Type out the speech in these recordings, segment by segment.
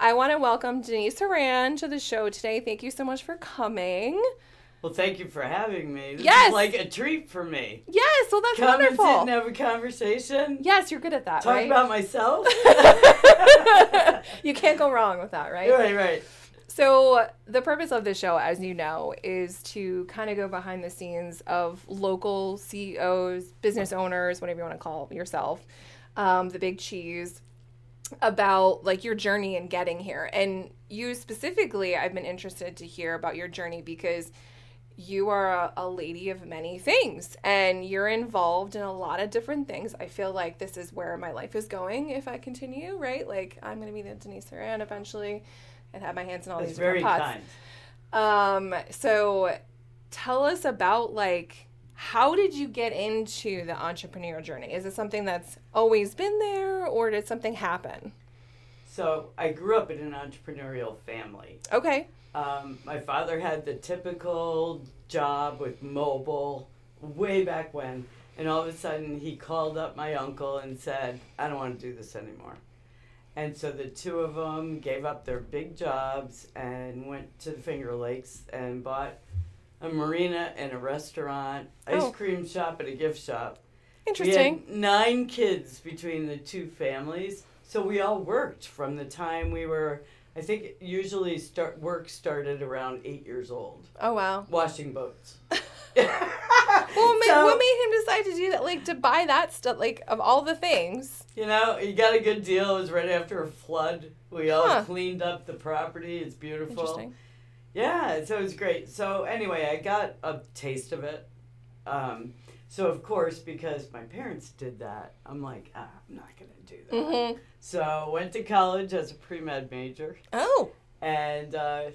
I want to welcome Denise Horan to the show today. Thank you so much for coming. Well, thank you for having me. This Yes. is like a treat for me. Yes, well, that's Come and sit wonderful. and have a conversation. Yes, you're good at that, Talk right? about myself. you can't go wrong with that, right? right, right. So, the purpose of this show, as you know, is to kind of go behind the scenes of local CEOs, business owners, whatever you want to call yourself, um, the big cheese, about like your journey in getting here. And you specifically, I've been interested to hear about your journey because you are a, a lady of many things and you're involved in a lot of different things. I feel like this is where my life is going if I continue, right? Like, I'm going to be the Denise Horan eventually and have my hands in all That's these very different pots. kind. Um, so tell us about like how did you get into the entrepreneurial journey? Is it something that's always been there or did something happen? So I grew up in an entrepreneurial family. Okay. Um, my father had the typical job with Mobil way back when, and all of a sudden he called up my uncle and said, "I don't want to do this anymore." And so the two of them gave up their big jobs and went to the Finger Lakes and bought a marina and a restaurant, ice Oh. cream shop, and a gift shop. Interesting. We had nine kids between the two families, so we all worked from the time we were. I think usually start work started around eight years old, Oh wow. washing boats. Well, what, made, So- what made him decide to do that? Like to buy that stuff? Like of all the things. You know, he got a good deal. It was right after a flood. We all Huh. cleaned up the property. It's beautiful. Interesting. Yeah, so it was great. So anyway, I got a taste of it. Um, so of course, because my parents did that, I'm like, ah, I'm not gonna do that. Mm-hmm. So went to college as a pre med major, Oh. and uh,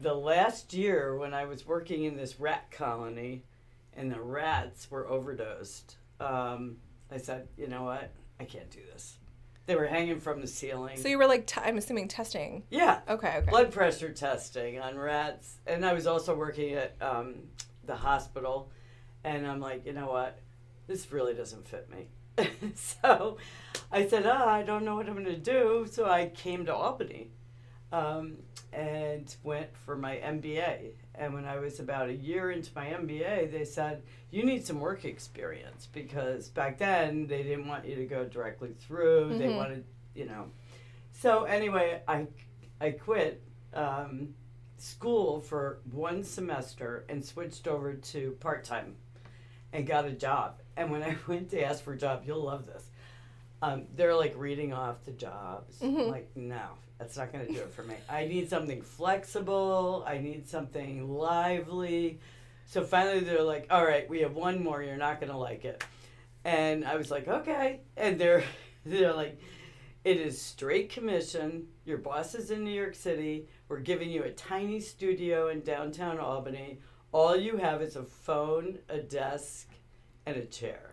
the last year when I was working in this rat colony, and the rats were overdosed, um, I said, you know what, I can't do this. They were hanging from the ceiling. So you were like, t- I'm assuming testing. yeah, Okay. Okay. blood pressure testing on rats, and I was also working at um, the hospital, and I'm like, you know what, this really doesn't fit me. so I said, oh, I don't know what I'm going to do. So I came to Albany um, and went for my MBA. And when I was about a year into my MBA, they said, you need some work experience because back then they didn't want you to go directly through. They Mhm. wanted, you know. So anyway, I, I quit um, school for one semester and switched over to part time and got a job. And when I went to ask for a job, you'll love this. Um, they're like reading off the jobs. I'm Mhm. like, no, that's not going to do it for me. I need something flexible. I need something lively. So finally, they're like, all right, we have one more. You're not going to like it. And I was like, okay. And they're they're like, it is straight commission. Your boss is in New York City. We're giving you a tiny studio in downtown Albany. All you have is a phone, a desk, and a chair.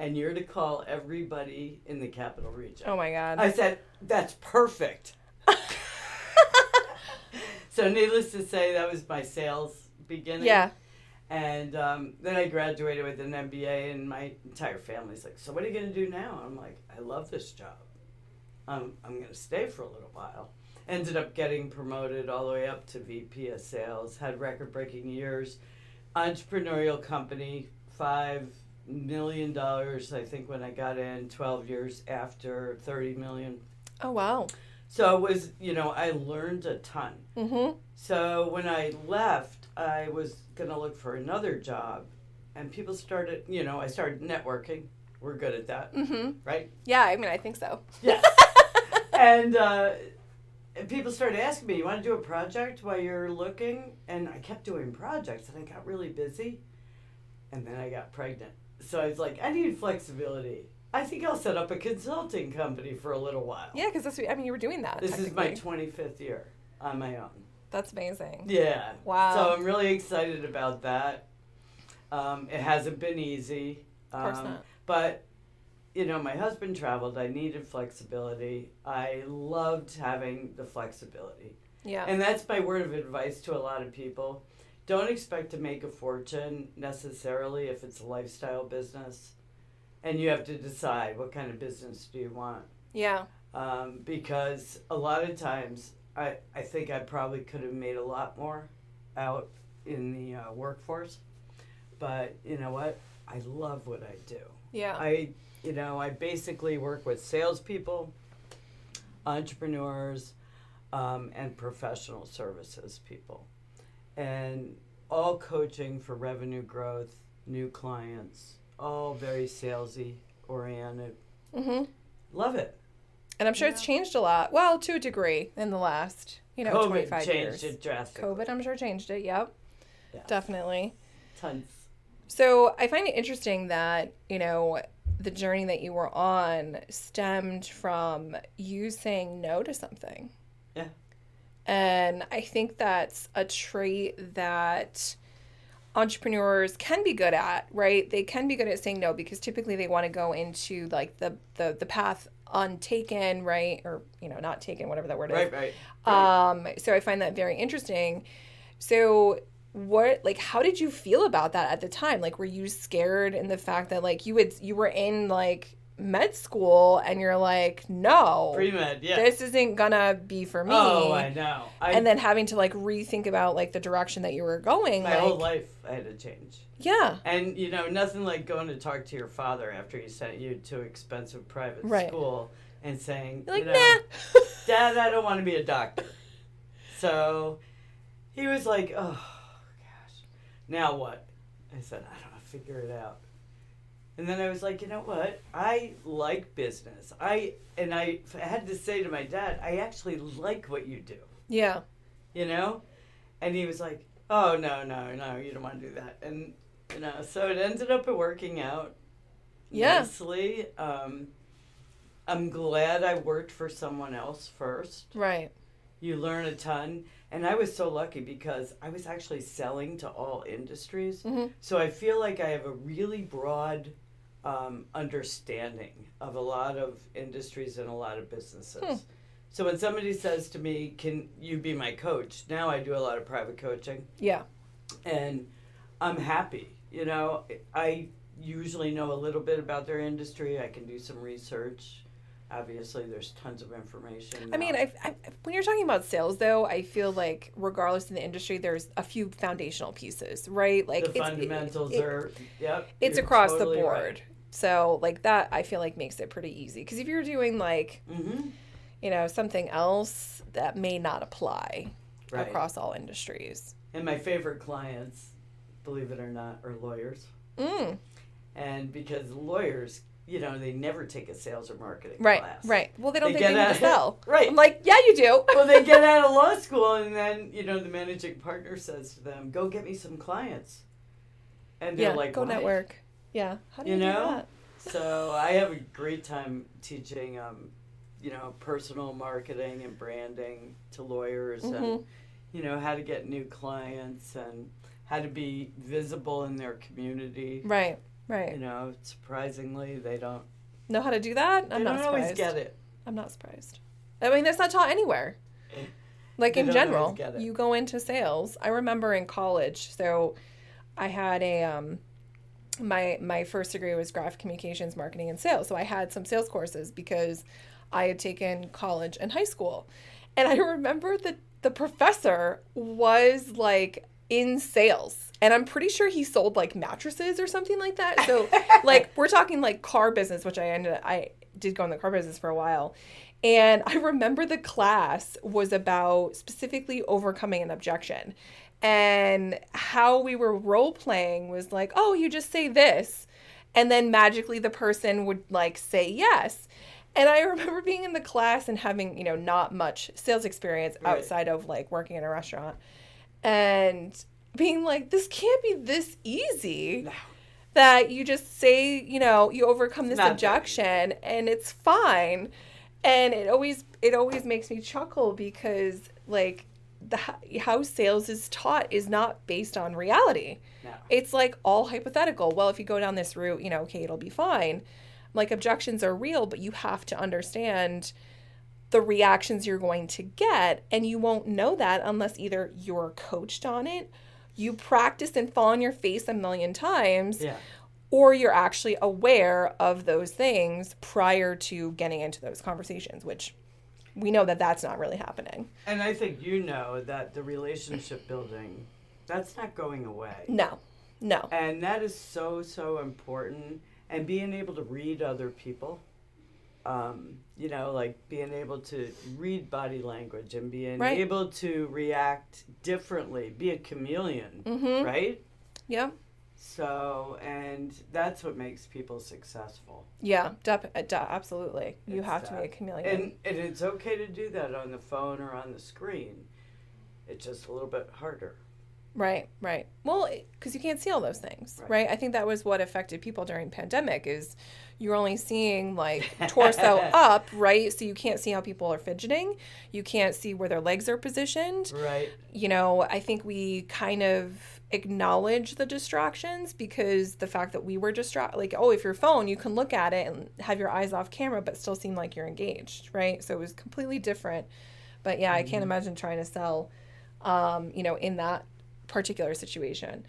And you're to call everybody in the capital region. oh my God. I said, that's perfect. so, needless to say, that was my sales beginning. yeah. And um, then I graduated with an MBA, and my entire family's like, So, what are you going to do now? I'm like, I love this job. Um, I'm going to stay for a little while. Ended up getting promoted all the way up to VP of sales, had record breaking years. Entrepreneurial company, $5 million, dollars, I think, when I got in, 12 years after, 30 million. Oh wow. So it was, you know, I learned a ton. Mm-hmm. So when I left, I was going to look for another job. And people started, you know, I started networking. We're good at that, Mm-hmm. right? Yeah. I mean, I think so. Yes. and, uh, and people started asking me, you want to do a project while you're looking? And I kept doing projects and I got really busy. And then I got pregnant. So I was like, I need flexibility. I think I'll set up a consulting company for a little while. Yeah, because that's. what- I mean, you were doing that. This is my 25th year on my own. That's amazing. Yeah. Wow. So I'm really excited about that. Um, it hasn't been easy. Of course um, not. But, you know, my husband traveled. I needed flexibility. I loved having the flexibility. Yeah. And that's my word of advice to a lot of people. Don't expect to make a fortune necessarily if it's a lifestyle business. And you have to decide what kind of business do you want. yeah. um, because a lot of times I, I think I probably could have made a lot more out in the uh, workforce. But you know what? I love what I do. Yeah. I, you know, I basically work with salespeople, entrepreneurs, um, and professional services people, and all coaching for revenue growth, new clients, all very salesy oriented. Mm-hmm. Love it. And I'm sure it's changed a lot. Well, to a degree in the last, you know, COVID 25 changed years. it drastically. COVID, I'm sure changed it. Yep. Yeah. Definitely. Tons. So I find it interesting that, you know, the journey that you were on stemmed from you saying no to something. Yeah. And I think that's a trait that entrepreneurs can be good at, right? They can be good at saying no because typically they want to go into like the the, the path untaken, right? Or, you know, not taken, whatever that word is. Right, right. right. Um, so I find that very interesting. So what like how did you feel about that at the time? Like were you scared in the fact that like you would you were in like med school and you're like, no, Pre med, yeah. this isn't gonna be for me. oh, I know. I, and then having to like rethink about like the direction that you were going. my like, whole life I had to change. Yeah. And you know, nothing like going to talk to your father after he sent you to expensive private Right. school and saying, You're like, you know, nah. Dad, I don't want to be a doctor. So he was like, oh, gosh, now what? I said, I don't know, figure it out. And then I was like, you know what? I like business. I and I had to say to my dad, I actually like what you do. yeah. You know? And he was like, "Oh no, no, no, you don't want to do that." And you know, so it ended up working out Yeah. nicely. Um, I'm glad I worked for someone else first Right. you learn a ton and i was so lucky because i was actually selling to all industries Mhm. so i feel like i have a really broad um, understanding of a lot of industries and a lot of businesses Hmm. so when somebody says to me can you be my coach now i do a lot of private coaching Yeah. and i'm happy you know i usually know a little bit about their industry i can do some research obviously there's tons of information I mean. I, I, when you're talking about sales, though, I feel like regardless in the industry, there's a few foundational pieces, right? Like the it's- it- fundamentals it- are yep it's across totally the board. right. So like that, I feel like makes it pretty easy. Because if you're doing like Mhm. you know something else that may not apply Right. across all industries. and my favorite clients believe it or not are lawyers Mm, and because lawyers you know they never take a sales or marketing right, class right. Well, they don't They think they need to sell. right. I'm like, yeah, you do. well they get out of law school and then you know the managing partner says to them go get me some clients and they're yeah, like go "Why?" network. Yeah, how do you, You do know? that? so i have a great time teaching um, you know personal marketing and branding to lawyers and Mhm. you know how to get new clients and how to be visible in their community Right, right. you know surprisingly they don't Know how to do that? I'm they not don't surprised. always get it I'm not surprised. I mean, that's not taught anywhere. Like in general, you go into sales. I remember in college, so I had a um my my first degree was graphic communications, marketing and sales. So I had some sales courses because I had taken college and high school. And I remember that the professor was like in sales. And I'm pretty sure he sold like mattresses or something like that. So like we're talking like car business, which I ended up, I did go in the car business for a while. And I remember the class was about specifically overcoming an objection. And how we were role playing was like, oh, you just say this. And then magically the person would like say yes. And I remember being in the class and having, you know, not much sales experience Right. outside of like working in a restaurant and being like, this can't be this easy No. that you just say, you know, you overcome this objection and it's fine. And it always it always makes me chuckle because like the how sales is taught is not based on reality. no It's like all hypothetical. Well, if you go down this route, you know, okay, it'll be fine. Like objections are real, but you have to understand the reactions you're going to get and you won't know that unless either you're coached on it, you practice and fall on your face a million times, yeah or you're actually aware of those things prior to getting into those conversations, which we know that that's not really happening. And I think you know that the relationship building, that's not going away. No, no. And that is so, so important. And being able to read other people, um, you know, like being able to read body language and being Right. able to react differently, be a chameleon, Mhm. right? Yeah, So, and that's what makes people successful. yeah, dep- uh, de- absolutely. You It's have to be a chameleon. And, and it's okay to do that on the phone or on the screen. It's just a little bit harder. Right, right. Well, because you can't see all those things, right. Right. I think that was what affected people during pandemic is you're only seeing like torso up, right? So you can't see how people are fidgeting. You can't see where their legs are positioned. Right. You know, I think we kind of acknowledge the distractions because the fact that we were distracted, like, oh, if your phone, you can look at it and have your eyes off camera, but still seem like you're engaged, right? So it was completely different. But yeah, I can't imagine trying to sell, um, you know, in that particular situation.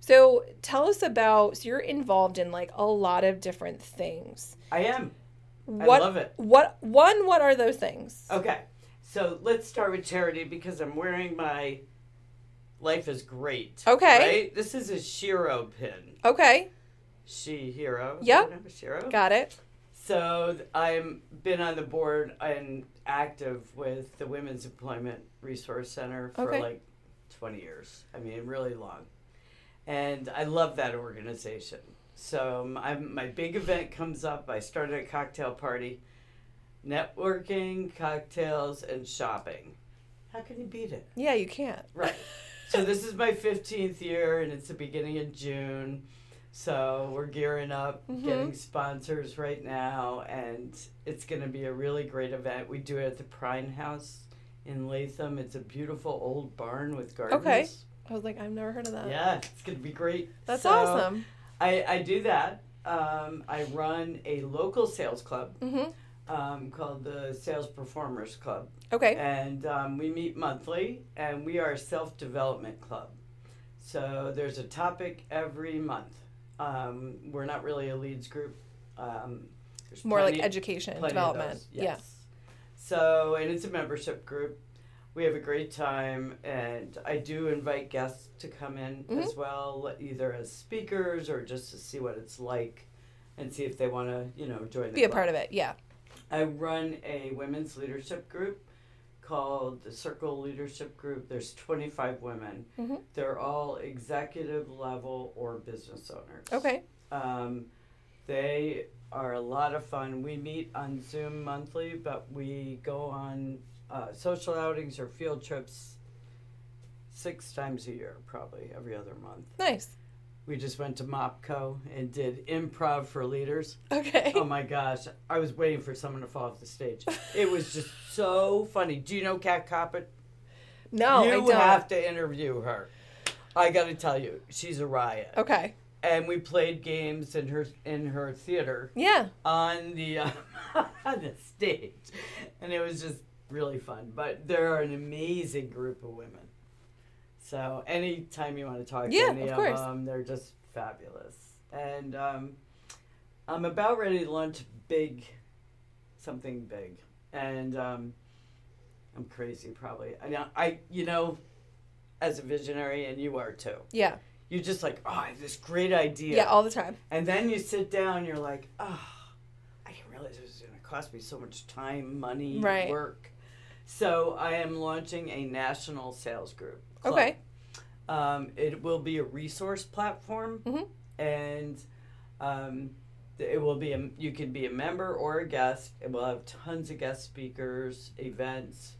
So tell us about. So you're involved in like a lot of different things. I am. What? I love it. What? One. What are those things? Okay. So let's start with charity because I'm wearing my Life is Great. Okay. Right? This is a Shiro pin. Okay, She Hero. Yep. Shiro? got it. So I'm been on the board and active with the Women's Employment Resource Center for Okay. like 20 years. I mean, really long. And I love that organization. So um, I'm, my big event comes up. I started a cocktail party, networking, cocktails, and shopping. How can you beat it? Yeah, you can't. Right. so this is my 15th year, and it's the beginning of June. So we're gearing up, Mhm. getting sponsors right now, and it's going to be a really great event. We do it at the Pruyn House in Latham. It's a beautiful old barn with gardens. Okay. I was like, I've never heard of that. Yeah, it's going to be great. That's So awesome. I, I do that. Um, I run a local sales club hmm um, called the Sales Performers Club. Okay. And um, we meet monthly, and we are a self development club. So there's a topic every month. Um, we're not really a leads group. Um, More like education, plenty development. yes. So, and it's a membership group. We have a great time, and I do invite guests to come in Mhm. as well, either as speakers or just to see what it's like, and see if they want to, you know, join the Yeah. Be a part of it. Yeah. I run a women's leadership group called the Circle Leadership Group. There's 25 women. Mhm. They're all executive level or business owners. Okay. Um, they are a lot of fun. We meet on Zoom monthly, but we go on uh, social outings or field trips six times a year, probably every other month. Nice. We just went to MOPCO and did improv for leaders. Okay. Oh my gosh, I was waiting for someone to fall off the stage. It was just so funny. Do you know Kat Koppett? no, you I don't. have to interview her. I got to tell you, she's a riot. Okay. And we played games in her in her theater Yeah. on the uh, on the stage, and it was just really fun. But they're an amazing group of women. So anytime you want to talk Yeah, to any of of, them, they're just fabulous. And um, I'm about ready to launch big, something big, and um, I'm crazy probably. I know I you know, as a visionary, and you are too. Yeah. You're just like, oh, I have this great idea. Yeah. all the time. And then you sit down, you're like, oh, I didn't realize it was going to cost me so much time, money, Right. work. So I am launching a national sales group. club. Okay. Um, it will be a resource platform, Mhm. and um, it will be a, you can be a member or a guest. It will have tons of guest speakers, events.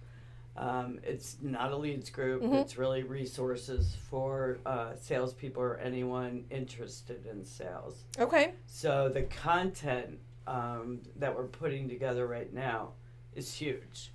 Um, it's not a leads group. Mhm. It's really resources for uh, salespeople or anyone interested in sales. Okay. So the content um, that we're putting together right now is huge.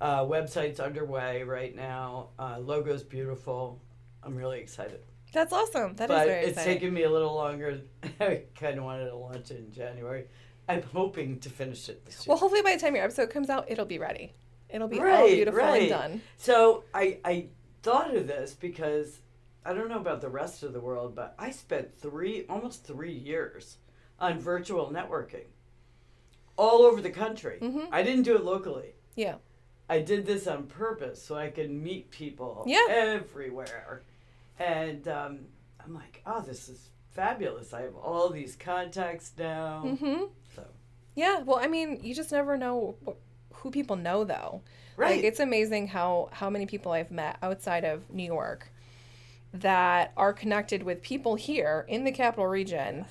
Uh, website's underway right now. Uh, logo's beautiful. I'm really excited. That's awesome. That is but very it's exciting. taken me a little longer. I kind of wanted to launch it in January. I'm hoping to finish it this year. well, hopefully by the time your episode comes out, it'll be ready. It'll be all Right, beautiful and right. done. So I, I thought of this because I don't know about the rest of the world, but I spent three, almost three years on virtual networking all over the country. Mhm. I didn't do it locally. Yeah. I did this on purpose so I could meet people Yeah. everywhere. And um, I'm like, oh, this is fabulous. I have all these contacts now. Mm-hmm. So, Yeah. Well, I mean, you just never know who people know, though. right. Like it's amazing how how many people I've met outside of New York that are connected with people here in the capital region.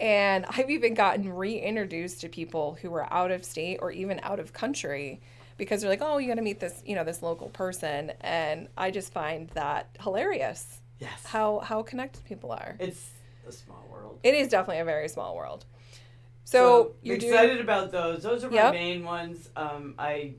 And I've even gotten reintroduced to people who are out of state or even out of country because they're like, "Oh, you got to meet this, you know, this local person." And I just find that hilarious yes. how how connected people are. it's a small world. It is definitely a very small world. So, you're excited doing about those. Those are my Yep. main ones. Um, I,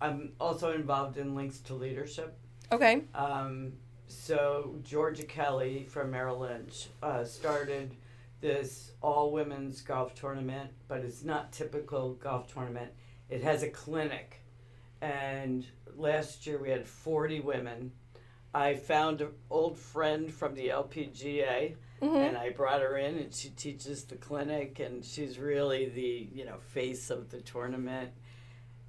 I'm also involved in Links to Leadership. okay. Um, so Georgia Kelly from Merrill Lynch uh, started this all women's golf tournament, but it's not typical golf tournament. It has a clinic, and last year we had forty women. I found an old friend from the LPGA, hmm and I brought her in, and she teaches the clinic, and she's really the you know face of the tournament.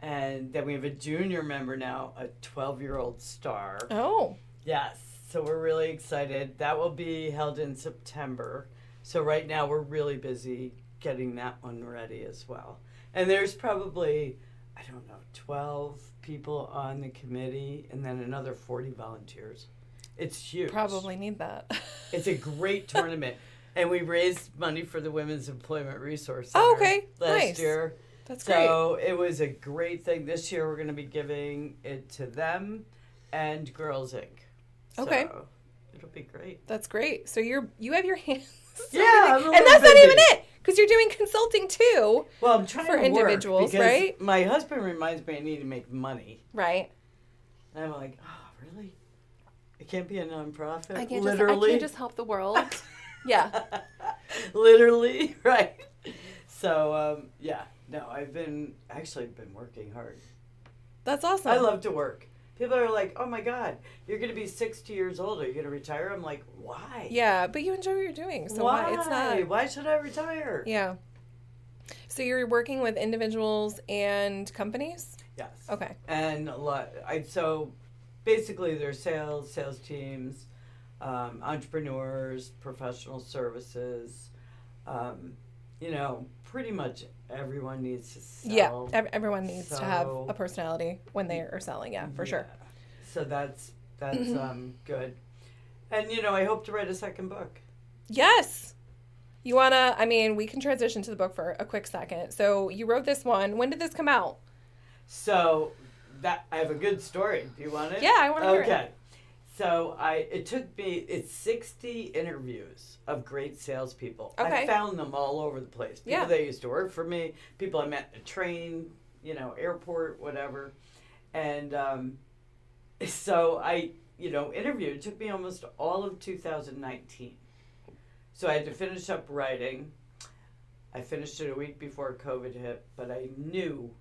And then we have a junior member now, a twelve-year-old star. Oh, Yes, so we're really excited. That will be held in September. So right now we're really busy getting that one ready as well. And there's probably, I don't know, 12 people on the committee and then another 40 volunteers. It's huge. probably need that. It's a great tournament. And we raised money for the Women's Employment Resource Oh, Center okay. last Nice. year. That's great. So it was a great thing. This year we're going to be giving it to them and Girls Inc. Okay. So it'll be great. That's great. So you're you have your hands. Yeah. And that's not even it because you're doing consulting too, Well, I'm trying For to individuals, because right? My husband reminds me I need to make money, right? and I'm like, oh, really? It can't be a nonprofit. I can't literally. just I can't just help the world. yeah. literally, right? So um, yeah, no, I've been actually been working hard. That's awesome. I love to work. People are like, "Oh my God, you're going to be 60 years old. Are you going to retire?" I'm like, "Why? Yeah, but you enjoy what you're doing, so why? it's not. Why should I retire?" Yeah. So you're working with individuals and companies. Yes. Okay. And a lot. I so basically there's sales, sales teams, um, entrepreneurs, professional services. Um, you know, pretty much everyone needs to sell. Yeah. Everyone needs to have a personality when they are selling. Yeah, for sure. So that's that's um, good. And you know, I hope to write a second book. Yes. You wanna? I mean, we can transition to the book for a quick second. So you wrote this one. When did this come out? So that I have a good story. Do you want it? Yeah, I want to hear it. Okay. So I it took me it's sixty interviews of great salespeople. Okay. I found them all over the place. People Yeah. that used to work for me, people I met at a train, you know, airport, whatever. And um, so I, you know, interviewed. It took me almost all of 2019. So I had to finish up writing. I finished it a week before COVID hit, but I knew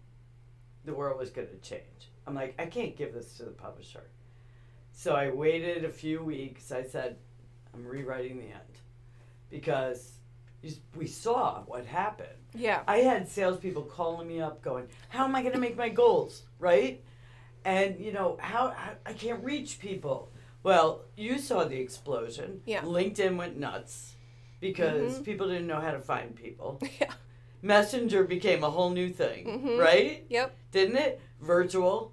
the world was going to change. I'm like, I can't give this to the publisher. So I waited a few weeks. I said, I'm rewriting the end because we saw what happened. Yeah. I had salespeople calling me up, going, "How am I going to make my goals?" Right? And you know how, how I can't reach people. Well, you saw the explosion. Yeah. LinkedIn went nuts because Mhm. people didn't know how to find people. Yeah. Messenger became a whole new thing, Mhm. right? Yep. Didn't it? Virtual,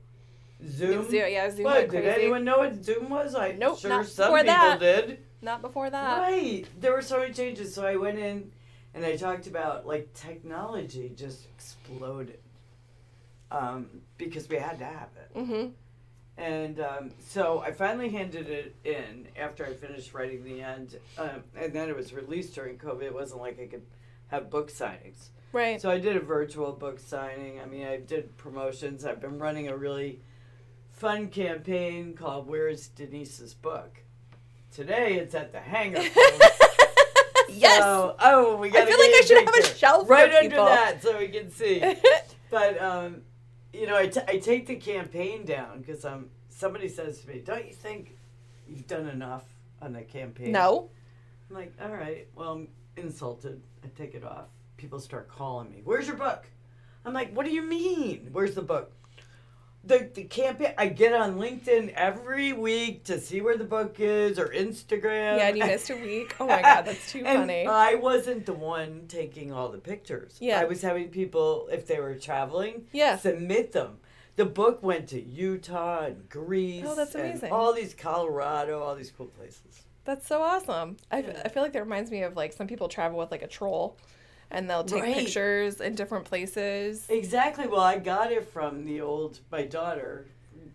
Zoom. Zoom, yeah, Zoom What? Did anyone know what Zoom was? I Nope, sure not some people that. did. Not before that. Right. There were so many changes. So I went in and I talked about like technology just exploded um, because we had to have it. Mm-hmm. And um, so I finally handed it in after I finished writing the end. Um, and then it was released during COVID. It wasn't like I could have book signings. Right. So I did a virtual book signing. I mean, I did promotions. I've been running a really fun campaign called Where's Denise's Book? Today it's at the hangar. yes. So, oh, we I got feel like I should have a shelf right under people. that so we can see. but um, you know, I, t- I take the campaign down because um, somebody says to me, "Don't you think you've done enough?" on the campaign? No. I'm like, all right, well, I'm insulted. I take it off. People start calling me. Where's your book? I'm like, what do you mean? Where's the book? The, the campaign, I get on LinkedIn every week to see where the book is or Instagram. Yeah, and you missed a week. Oh my god, that's too and funny. I wasn't the one taking all the pictures. Yeah. I was having people, if they were traveling, Yeah. submit them. The book went to Utah and Greece. Oh, that's and amazing. all these Colorado, all these cool places. That's so awesome. I, Yeah. I feel like that reminds me of like some people travel with like a troll and they'll take Right. pictures in different places. Exactly. Well, I got it from the old my daughter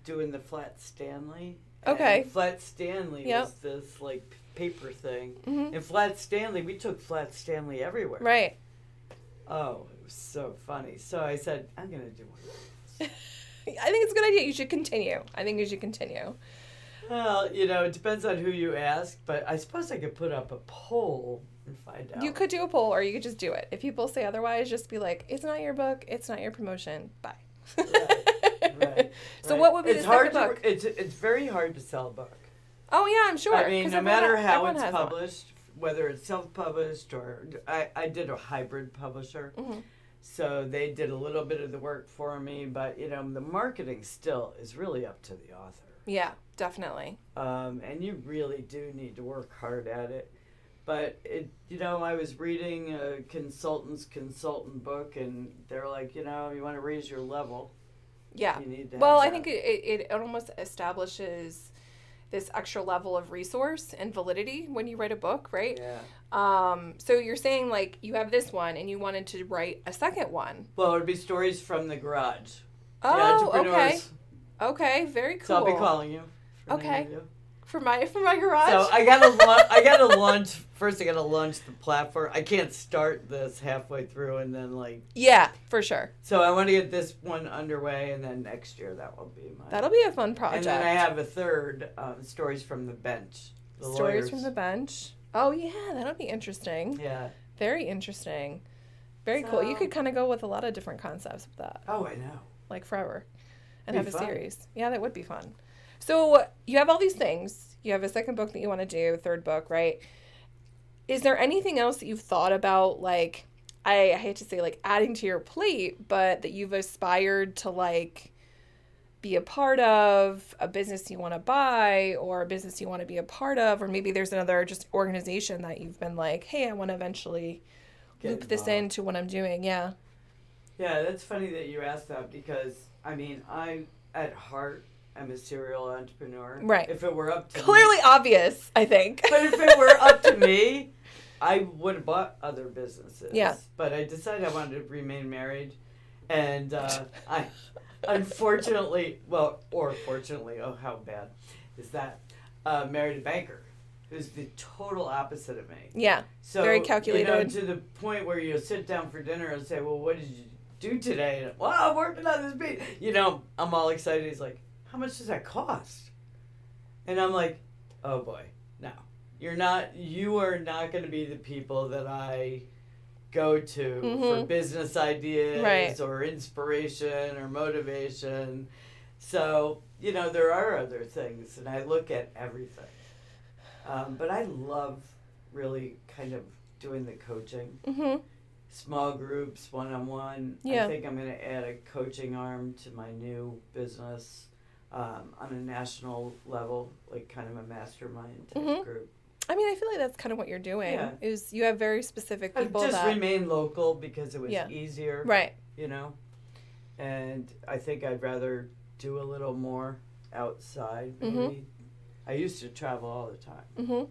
doing the Flat Stanley. And Okay. Flat Stanley Yep. was this like paper thing. hmm And Flat Stanley, we took Flat Stanley everywhere. Right. Oh, it was so funny. So I said, I'm gonna do one. I think it's a good idea. You should continue. I think you should continue. Well, you know, it depends on who you ask, but I suppose I could put up a poll and find out. You could do a poll or you could just do it. If people say otherwise, just be like, it's not your book, it's not your promotion. Bye. right, So Right. what would be it's the hard second book? To, it's it's very hard to sell a book. Oh yeah, I'm sure. I mean, no matter ha- how it's has one. published, whether it's self-published or I, I did a hybrid publisher, Mhm. so they did a little bit of the work for me, but you know, the marketing still is really up to the author. Yeah, definitely. um, and you really do need to work hard at it. But it, you know, I was reading a consultant's consultant book, and they're like, you know, you want to raise your level, Yeah. you need to. Well, I think it, it, it almost establishes this extra level of resource and validity when you write a book, right? Yeah. Um, so you're saying like you have this one and you wanted to write a second one. Well, it'd be stories from the garage. Oh, okay. Okay, very cool. So I'll be calling you. Okay. For my for my garage. So I gotta launch. I gotta launch first. I gotta launch the platform. I can't start this halfway through and then like. yeah, for sure. So I want to get this one underway, and then next year that will be my. That'll be a fun project. And then I have a third, um, stories from the bench. The Stories lawyers. from the bench. Oh yeah, that'll be interesting. Yeah. Very interesting. Very cool. You could kind of go with a lot of different concepts with that, Oh, I know. like forever, and have a fun. series. Yeah, that would be fun. So you have all these things. You have a second book that you want to do, third book, right? Is there anything else that you've thought about, like I, I hate to say like adding to your plate, but that you've aspired to like be a part of, a business you want to buy, or a business you want to be a part of, or maybe there's another just organization that you've been like, hey, I want to eventually Get loop this involved. into what I'm doing. Yeah. Yeah, that's funny that you asked that because I mean I at heart am a serial entrepreneur. Right. If it were up to Clearly me, obvious, I think. but if it were up to me, I would have bought other businesses. Yeah. But I decided I wanted to remain married, and uh, I unfortunately, well, or fortunately, oh how bad is that? Uh, married a banker, who's the total opposite of me. yeah. So Very You know, calculated. to the point where you sit down for dinner and say, "Well, what did you do today?" And, well, I'm working on this beat. You know, I'm all excited. He's like, "How much does that cost?" And I'm like, "Oh boy, no, you're not. You are not going to be the people that I." Go to for Mhm. business ideas Right. or inspiration or motivation. So, you know, there are other things, and I look at everything. Um, but I love really kind of doing the coaching, hmm small groups, one on one. I think I'm going to add a coaching arm to my new business um, on a national level, like kind of a mastermind type Mhm. group. I mean, I feel like that's kind of what you're doing. Yeah. Is you have very specific people. I've just that remained local because it was Yeah. easier, right. you know. And I think I'd rather do a little more outside. Maybe. Mhm. I used to travel all the time. hmm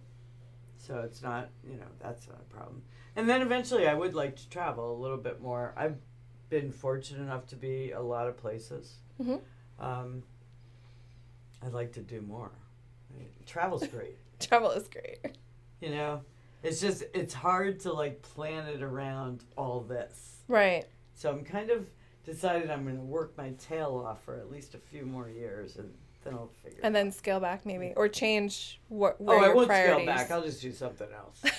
So it's not, you know, that's not a problem. And then eventually I would like to travel a little bit more. I've been fortunate enough to be a lot of places. Mhm. Um, I'd like to do more. Travel's great. Travel is great. you know, it's just, it's hard to like plan it around all this. Right. So I'm kind of decided I'm going to work my tail off for at least a few more years and then I'll figure And then scale back maybe, or change what out. where Oh, I won't priorities. scale back. I'll just do something else.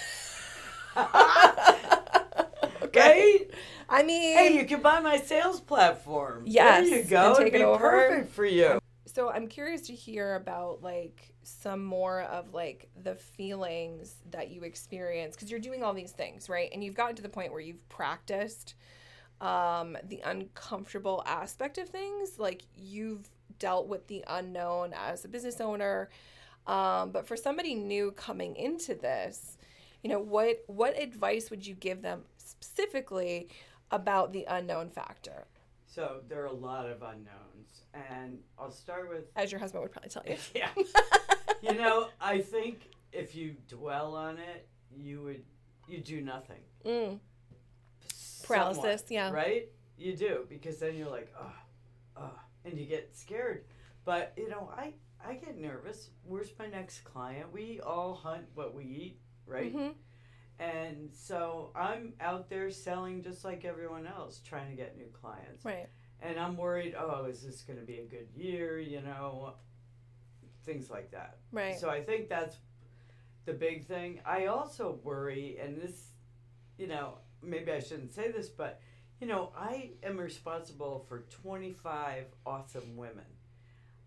okay. Right? I mean, Hey, you can buy my sales platform. Yes, There you go. It'd be over. perfect for you. So I'm curious to hear about like some more of like the feelings that you experience because you're doing all these things, right? And you've gotten to the point where you've practiced um, the uncomfortable aspect of things. Like you've dealt with the unknown as a business owner. Um, but for somebody new coming into this, you know, what what advice would you give them specifically about the unknown factor? So there are a lot of unknowns, and I'll start with As your husband would probably tell you. yeah. you know, I think if you dwell on it, you would you do nothing. Mm. Paralysis, yeah. Right? You do because then you're like, oh, oh, and you get scared. But you know, I I get nervous. Where's my next client? We all hunt what we eat, right? Mhm. And so I'm out there selling just like everyone else, trying to get new clients. Right. And I'm worried, oh, is this going to be a good year? You know, things like that. Right. So I think that's the big thing. I also worry, and this, you know, maybe I shouldn't say this, but, you know, I am responsible for 25 awesome women.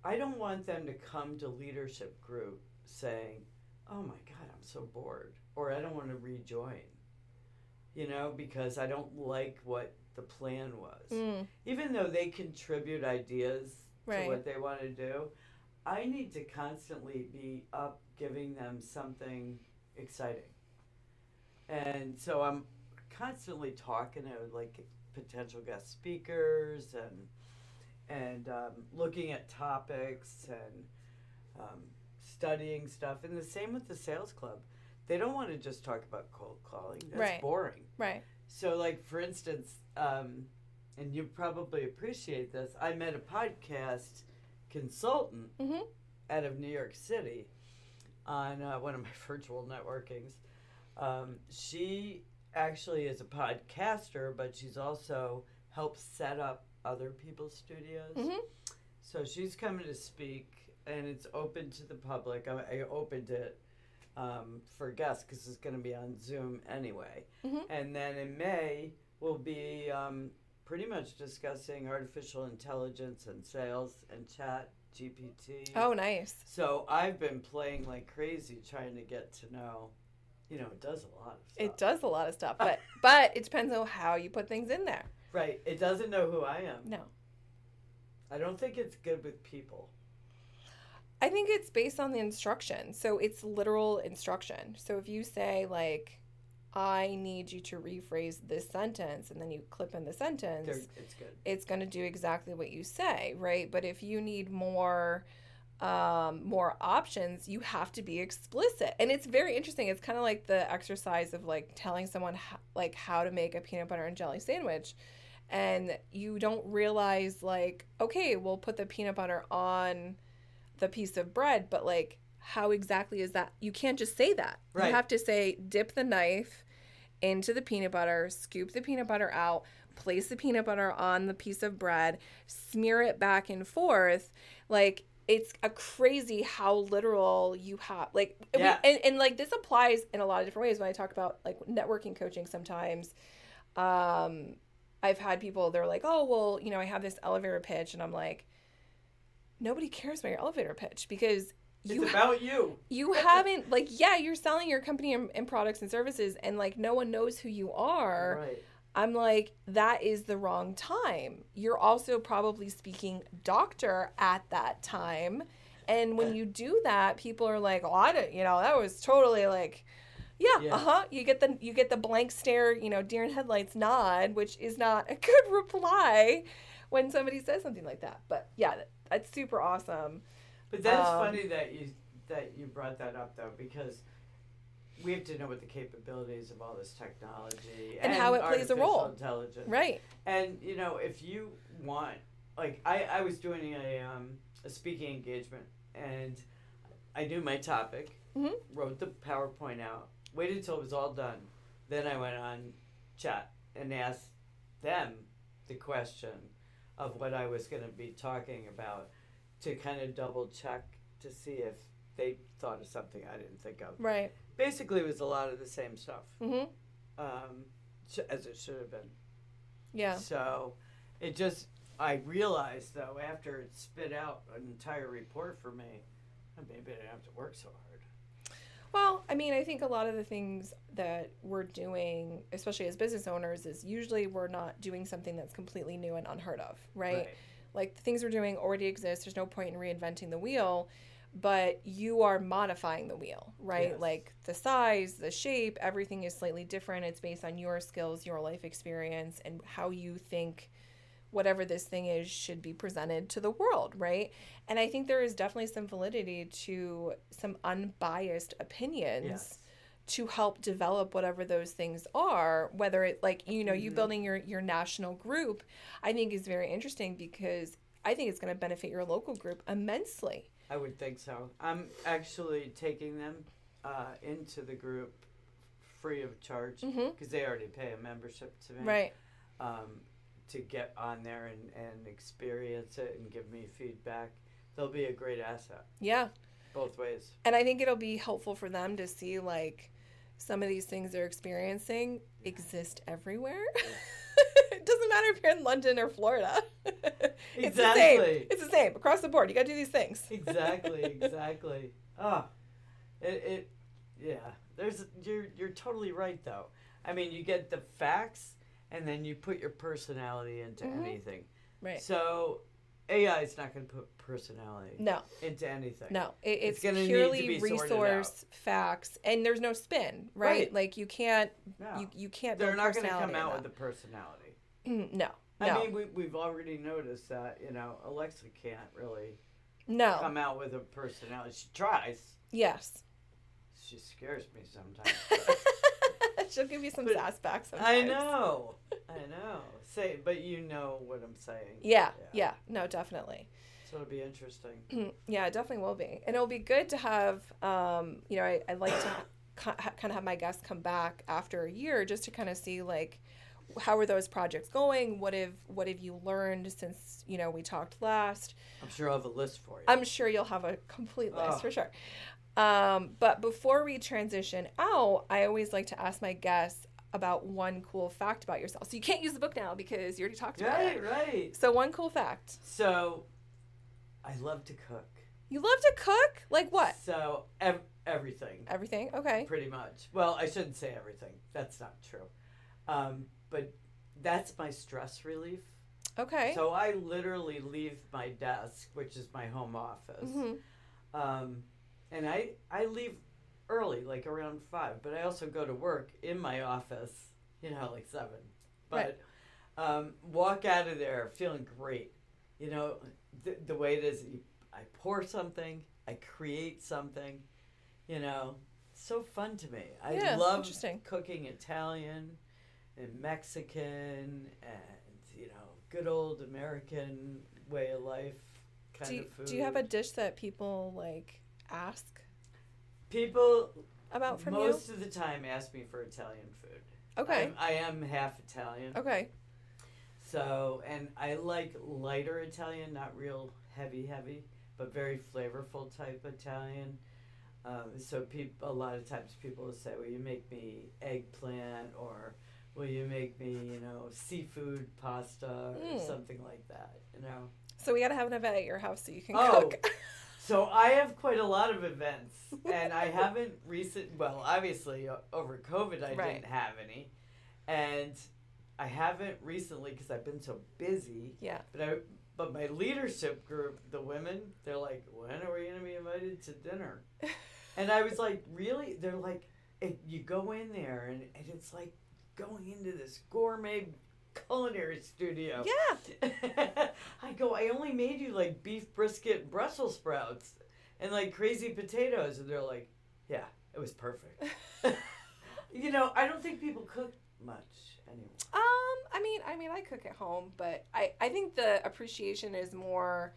I don't want them to come to leadership group saying, oh my God, I'm so bored, or I don't want to rejoin, you know, because I don't like what the plan was. Mm. Even though they contribute ideas Right. to what they want to do, I need to constantly be up giving them something exciting. And so I'm constantly talking to like potential guest speakers and and um, looking at topics and um, studying stuff. And the same with the sales club. They don't want to just talk about cold calling. That's Right. boring. Right. So, like for instance, um, and you probably appreciate this. I met a podcast consultant Mhm. out of New York City on uh, one of my virtual networkings. Um, she actually is a podcaster, but she's also helped set up other people's studios. Mhm. So she's coming to speak, and it's open to the public. I, I opened it um, for guests because it's going to be on Zoom anyway. Mhm. And then in May, we'll be um, pretty much discussing artificial intelligence and sales and chat GPT. Oh, nice. So I've been playing like crazy trying to get to know. You know, it does a lot of stuff. It does a lot of stuff, but but it depends on how you put things in there. Right. It doesn't know who I am. No. I don't think it's good with people. I think it's based on the instruction. So it's literal instruction. So if you say like I need you to rephrase this sentence and then you clip in the sentence, They're, it's good. it's going to do exactly what you say, right? But if you need more um more options you have to be explicit and it's very interesting it's kind of like the exercise of like telling someone how, like how to make a peanut butter and jelly sandwich and you don't realize like okay we'll put the peanut butter on the piece of bread but like how exactly is that you can't just say that Right. you have to say dip the knife into the peanut butter, scoop the peanut butter out, place the peanut butter on the piece of bread, smear it back and forth. Like it's a crazy how literal you have like we- and, and like this applies in a lot of different ways when I talk about like networking coaching sometimes. Um I've had people they're like, "Oh, well, you know, I have this elevator pitch." And I'm like, "Nobody cares about your elevator pitch because you It's ha- about you. you haven't like yeah you're selling your company and, and products and services and like no one knows who you are Right. i'm like that is the wrong time you're also probably speaking doctor at that time and when you do that people are like oh i didn't you know that was totally like yeah, Yeah. uh-huh you get the you get the blank stare you know deer in headlights nod which is not a good reply when somebody says something like that but yeah that, that's super awesome But that's Um, funny that you that you brought that up though because we have to know what the capabilities of all this technology And how it plays a role. Intelligence. right And you know, if you want, like, I, I was doing a um, a speaking engagement, and I knew my topic, Mhm. wrote the PowerPoint out, waited until it was all done, then I went on chat and asked them the question of what I was going to be talking about, to kind of double check to see if they thought of something I didn't think of. right Basically, it was a lot of the same stuff, mm-hmm um, as it should have been. yeah So it just I realized though after it spit out an entire report for me, maybe I didn't have to work so hard. Well, I mean, I think a lot of the things that we're doing, especially as business owners, is usually we're not doing something that's completely new and unheard of, right? Right. Like the things we're doing already exist. There's no point in reinventing the wheel, but you are modifying the wheel, right? Yes. Like the size, the shape, everything is slightly different. It's based on your skills, your life experience, and how you think whatever this thing is should be presented to the world, right? And I think there is definitely some validity to some unbiased opinions Yes. to help develop whatever those things are whether it like you know you building your your national group i think is very interesting because i think it's going to benefit your local group immensely I would think so. I'm actually taking them uh, into the group free of charge because Mhm. they already pay a membership to me. right Um, to get on there and, and experience it and give me feedback. They'll be a great asset yeah both ways. and i think it'll be helpful for them to see like some of these things they're experiencing exist everywhere it doesn't matter if you're in london or florida it's the same Exactly. it's the same across the board you got to do these things exactly, exactly. Oh, it, it, yeah. There's you're you're totally right though. I mean, you get the facts and then you put your personality into Mhm. anything. right So AI is not going to put personality no into anything. No, it, It's it's, gonna need to purely resource facts, and there's no spin, right? Right. Like you can't, No. you, you can't. They're not going to come out with the personality. Mm, no, I no, mean, we, we've already noticed that, you know, Alexa can't really no. come out with a personality. She tries. Yes, She scares me sometimes. she'll give you some But sass back I know. I know. Say, but you know what I'm saying. Yeah, yeah, no, definitely. So it'll be interesting. yeah, it definitely will be, and it'll be good to have. Um, you know, I, I like to kind of have my guests come back after a year just to kind of see like how are those projects going what have what have you learned since you know we talked last I'm sure I'll have a list for you. I'm sure you'll have a complete list Oh. for sure. Um, but before we transition out, I always like to ask my guests about one cool fact about yourself. So you can't use the book now because you already talked about right, it. right. Right. So one cool fact. So, I love to cook. You love to cook? Like what? So ev- everything, Everything? Okay. pretty much. Well, I shouldn't say everything. That's not true. Um, but that's my stress relief. Okay. So I literally leave my desk, which is my home office, Mhm. um, and I I leave early, like around five. But I also go to work in my office, you know, like seven. But um, walk out of there feeling great. You know, the, the way it is. I pour something, I create something. You know, so fun to me. I Yeah, love cooking Italian and Mexican and you know good old American way of life kind Do you, of food. do you have a dish that people like ask people about from most of the time ask me for Italian food. Okay. I'm, I am half Italian, Okay. so and I like lighter Italian, not real heavy heavy, but very flavorful type Italian. Um, so people, a lot of times people will say, "Will you make me eggplant?" or "Will you make me, you know, seafood pasta or Mm. something like that?" You know. So we got to have an event at your house so you can Oh. cook. So I have quite a lot of events, and I haven't recent. Well, obviously over COVID, I Right. didn't have any, and I haven't recently because I've been so busy. yeah. But I, but my leadership group, the women, they're like, when are we gonna be invited to dinner? And I was like, really? They're like, it, you go in there, and, and it's like going into this gourmet culinary studio. Yeah. I go, I only made you like beef brisket Brussels sprouts and like crazy potatoes. And they're like, yeah, it was perfect. you know, I don't think people cook much anymore. Um, I mean, I mean, I cook at home, but I, I think the appreciation is more,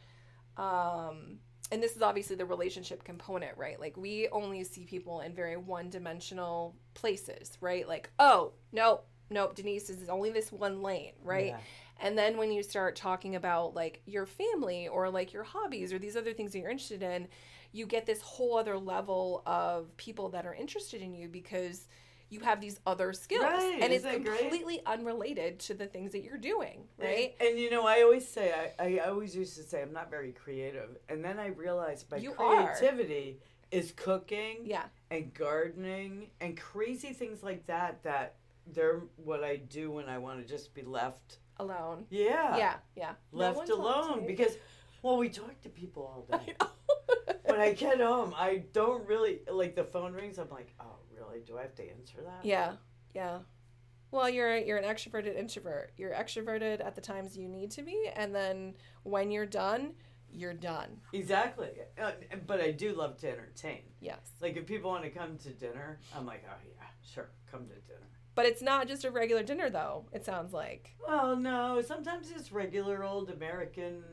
um, and this is obviously the relationship component, right? Like we only see people in very one-dimensional places, right? Like, oh, no, nope, Denise is only this one lane, right? Yeah. And then when you start talking about like your family or like your hobbies or these other things that you're interested in, you get this whole other level of people that are interested in you because you have these other skills, Right, and it's isn't great? completely unrelated to the things that you're doing, right? And, and, you know, I always say, I, I always used to say, I'm not very creative. And then I realized my You are. creativity is cooking Yeah, and gardening and crazy things like that, that they're what I do when I want to just be left. alone. Yeah. Yeah, yeah. Left to alone. Because, well, we talk to people all I day. know. when I get home, I don't really, like, the phone rings, I'm like, oh, really? Do I have to answer that? Yeah, yeah. Well, you're you're an extroverted introvert. You're extroverted at the times you need to be, and then when you're done, you're done. Exactly. Uh, but I do love to entertain. Yes. Like if people want to come to dinner, I'm like, oh yeah, sure, come to dinner. But it's not just a regular dinner, though. It sounds like Well, no, sometimes it's regular old American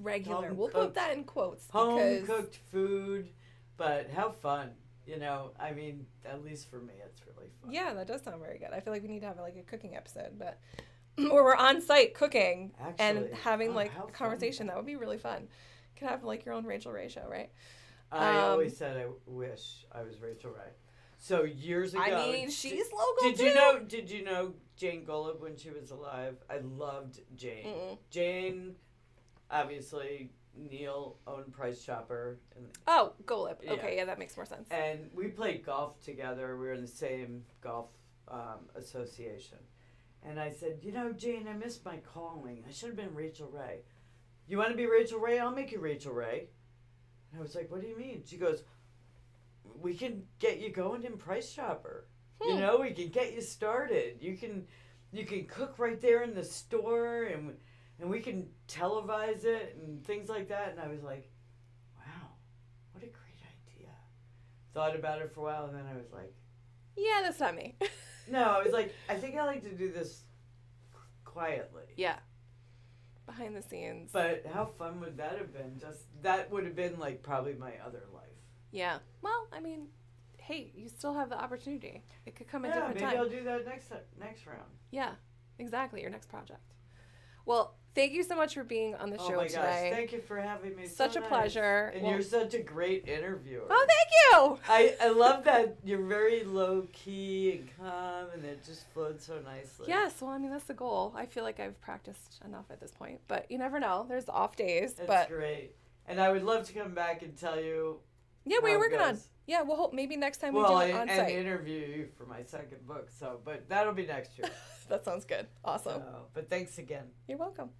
regular. We'll put that in quotes home cooked food, but have fun. You know, I mean, at least for me, it's really fun. yeah, that does sound very good. I feel like we need to have like a cooking episode, but where we're on site cooking and having oh, like how a fun. conversation. That would be really fun. Could have like your own Rachael Ray show, right? I Um, always said I wish I was Rachael Ray. So years ago, I mean, she's local Did too. you know? Did you know Jane Golub when she was alive? I loved Jane. Mm-mm. Jane, obviously, Neil owned Price Chopper, and Oh, Golub. Yeah. Okay, yeah, that makes more sense. and we played golf together. We were in the same golf um, association. And I said, you know, Jane, I missed my calling. I should have been Rachael Ray. You want to be Rachael Ray? I'll make you Rachael Ray. And I was like, what do you mean? She goes, we can get you going in Price Chopper. You Hmm. know, we can get you started. You can, you can cook right there in the store, and and we can televise it and things like that. And I was like, wow, what a great idea. Thought about it for a while, and then I was like, Yeah, that's not me. no, I was like, I think I like to do this quietly. yeah. Behind the scenes. But how fun would that have been? Just that would have been like probably my other life. Yeah. Well, I mean, hey, you still have the opportunity. It could come at a yeah, different maybe time. I'll do that next uh, next round. Yeah, exactly. Your next project. Well, thank you so much for being on the oh show my gosh, today. thank you for having me. Such so a nice. pleasure. And Well- you're such a great interviewer. oh, thank you. I, I love that you're very low key and calm, and it just flowed so nicely. Yes, well, I mean that's the goal. I feel like I've practiced enough at this point, but you never know. There's off days, That's but great. And I would love to come back and tell you. Yeah, we're working on? Yeah, we'll hope maybe next time we Well, do it on and site. interview you for my second book. So, but that'll be next year. that sounds good. Awesome. So, but thanks again. You're welcome.